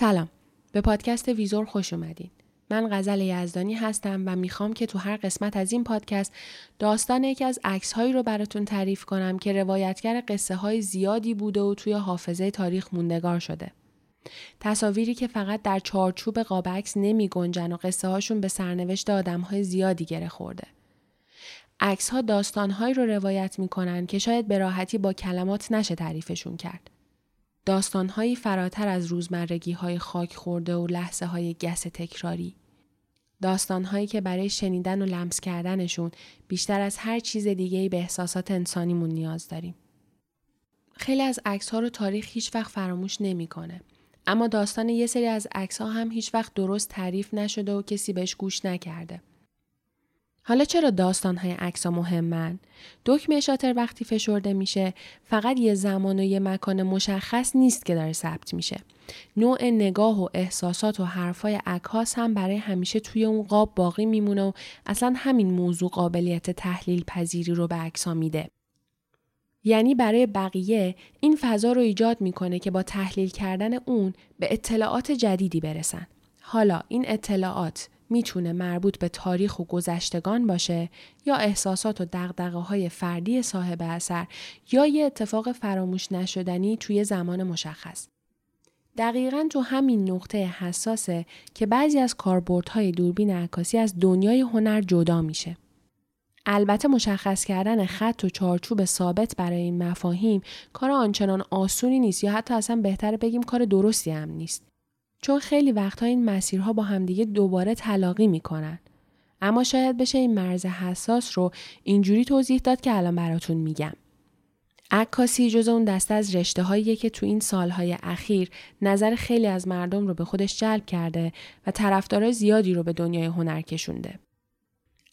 سلام به پادکست ویزور خوش اومدین من غزل یزدانی هستم و می‌خوام که تو هر قسمت از این پادکست داستان یکی از عکس هایی رو براتون تعریف کنم که روایتگر قصه های زیادی بوده و توی حافظه تاریخ موندگار شده. تصاویری که فقط در چارچوب قاب عکس نمی گنجن و قصه هاشون به سرنوشت آدم های زیادی گره خورده. عکس ها داستان هایی رو روایت می‌کنن که شاید به راحتی با کلمات نشه تعریفشون کرد. داستانهایی فراتر از روزمرگی های خاک خورده و لحظه های گس تکراری. داستانهایی که برای شنیدن و لمس کردنشون بیشتر از هر چیز دیگهی به احساسات انسانیمون نیاز داریم. خیلی از عکس ها رو تاریخ هیچ وقت فراموش نمی‌کنه. اما داستان یه سری از عکس ها هم هیچ وقت درست تعریف نشده و کسی بهش گوش نکرده. حالا چرا داستانهای ها مهمن؟ دکمه شاتر وقتی فشرده میشه فقط یه زمان و یه مکان مشخص نیست که داره ثبت میشه. نوع نگاه و احساسات و حرفای عکاس هم برای همیشه توی اون قاب باقی میمونه و اصلا همین موضوع قابلیت تحلیل پذیری رو به عکسا میده. یعنی برای بقیه این فضا رو ایجاد می‌کنه که با تحلیل کردن اون به اطلاعات جدیدی برسن. حالا این اطلاعات می‌تونه مربوط به تاریخ و گذشتگان باشه یا احساسات و دقدقه های فردی صاحب اثر یا یه اتفاق فراموش نشدنی توی زمان مشخص. دقیقا تو همین نقطه حساسه که بعضی از کاربردهای دوربین عکاسی از دنیای هنر جدا میشه. البته مشخص کردن خط و چارچوب ثابت برای این مفاهیم کار آنچنان آسونی نیست یا حتی اصلا بهتر بگیم کار درستی هم نیست. چون خیلی وقتها این مسیرها با همدیگه دوباره تلاقی می‌کنن. اما شاید بشه این مرز حساس رو اینجوری توضیح داد که الان براتون میگم. عکاسی جز اون دسته از رشته هایی که تو این سالهای اخیر نظر خیلی از مردم رو به خودش جلب کرده و طرفدارای زیادی رو به دنیای هنر کشونده.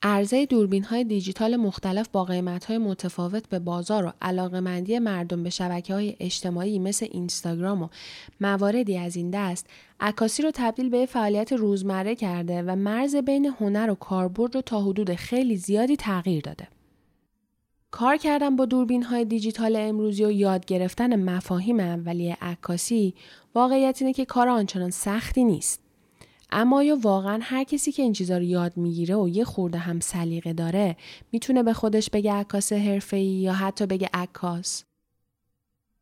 عرضه دوربین های دیجیتال مختلف با قیمت های متفاوت به بازار و علاقمندی مردم به شبکه های اجتماعی مثل اینستاگرام و مواردی از این دست عکاسی رو تبدیل به فعالیت روزمره کرده و مرز بین هنر و کاربرد رو تا حدود خیلی زیادی تغییر داده. کار کردن با دوربین های دیجیتال امروزی و یاد گرفتن مفاهیم اولیه عکاسی واقعیت اینه که کار آنچنان سختی نیست. اما یا واقعا هر کسی که این چیزا رو یاد می‌گیره و یه خورده هم سلیقه داره می‌تونه به خودش بگه عکاس حرفه‌ای یا حتی بگه عکاس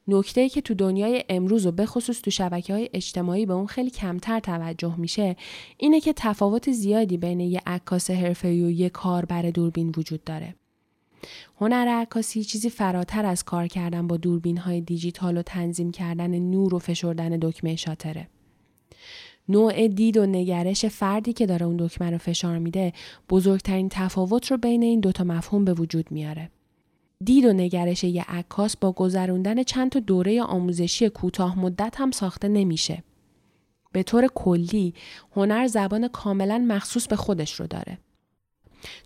نکته ای که تو دنیای امروز و به خصوص تو شبکه های اجتماعی به اون خیلی کمتر توجه میشه اینه که تفاوت زیادی بین یه عکاس حرفه‌ای و یه کاربر دوربین وجود داره. هنر عکاسی چیزی فراتر از کار کردن با دوربین های دیجیتال و تنظیم کردن نور و فشردن دکمه شاتره. نوع دید و نگرش فردی که داره اون دکمه رو فشار میده بزرگترین تفاوت رو بین این دوتا مفهوم به وجود میاره. دید و نگرش یه عکاس با گذروندن چند تا دوره آموزشی کوتاه مدت هم ساخته نمیشه. به طور کلی هنر زبان کاملا مخصوص به خودش رو داره.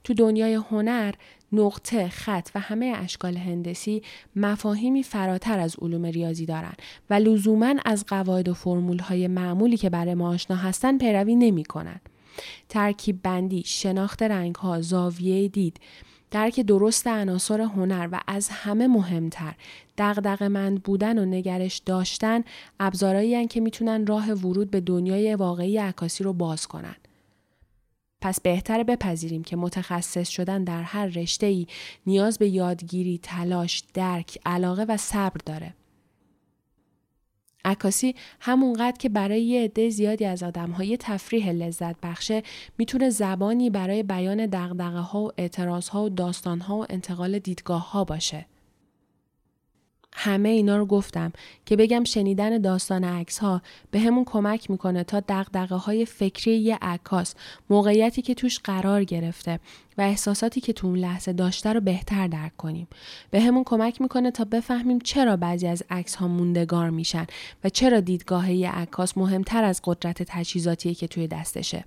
تو دنیای هنر نقطه، خط و همه اشکال هندسی مفاهیمی فراتر از علوم ریاضی دارند و لزوما از قواعد و فرمول های معمولی که برای ما آشنا هستن پیروی نمی کنن. ترکیب بندی، شناخت رنگ ها، زاویه دید، درک درست عناصر هنر و از همه مهمتر دغدغه مند بودن و نگرش داشتن ابزارهایی که می‌تونن راه ورود به دنیای واقعی عکاسی رو باز کنند. پس بهتره بپذیریم که متخصص شدن در هر رشته ای نیاز به یادگیری، تلاش، درک، علاقه و صبر داره. عکاسی همونقدر که برای یه عده زیادی از های تفریح لذت بخشه می‌تونه زبانی برای بیان دغدغه ها و اعتراض ها و داستان ها و انتقال دیدگاه ها باشه. همه اینا رو گفتم که بگم شنیدن داستان عکس ها به همون کمک می‌کنه تا دقدقه های فکری یه عکاس موقعیتی که توش قرار گرفته و احساساتی که تو اون لحظه داشته رو بهتر درک کنیم. به همون کمک می‌کنه تا بفهمیم چرا بعضی از عکس ها موندگار میشن و چرا دیدگاه یه عکاس مهمتر از قدرت تجهیزاتی که توی دستشه.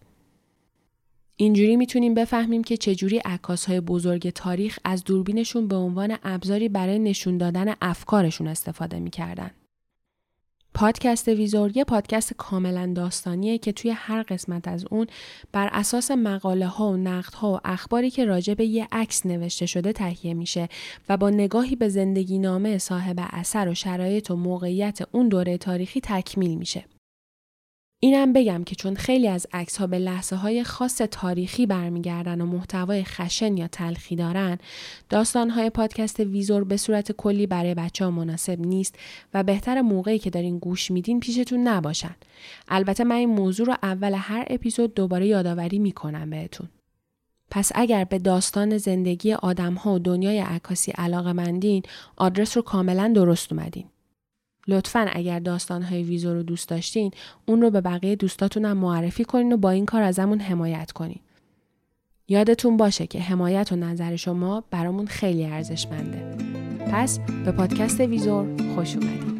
اینجوری می‌تونیم بفهمیم که چجوری های بزرگ تاریخ از دوربینشون به عنوان ابزاری برای نشون دادن افکارشون استفاده می‌کردن. پادکست ویزور یه پادکست کاملا داستانیه که توی هر قسمت از اون بر اساس مقاله ها و نقد ها و اخباری که راجع به یه عکس نوشته شده تهیه میشه و با نگاهی به زندگی نامه صاحب اثر و شرایط و موقعیت اون دوره تاریخی تکمیل میشه. اینم بگم که چون خیلی از عکس ها به لحظه های خاص تاریخی برمیگردن و محتوای خشن یا تلخی دارن داستان های پادکست ویزور به صورت کلی برای بچه ها مناسب نیست و بهتر موقعی که دارین گوش میدین پیشتون نباشن. البته من این موضوع رو اول هر اپیزود دوباره یادآوری می‌کنم بهتون. پس اگر به داستان زندگی آدم ها و دنیای عکاسی علاقه مندین آدرس رو کاملا درست اومدین. لطفا اگر داستانهای ویزو رو دوست داشتین اون رو به بقیه دوستاتونم معرفی کنین و با این کار ازمون حمایت کنین. یادتون باشه که حمایت و نظر شما برامون خیلی ارزشمنده. پس به پادکست ویزور خوش اومدید.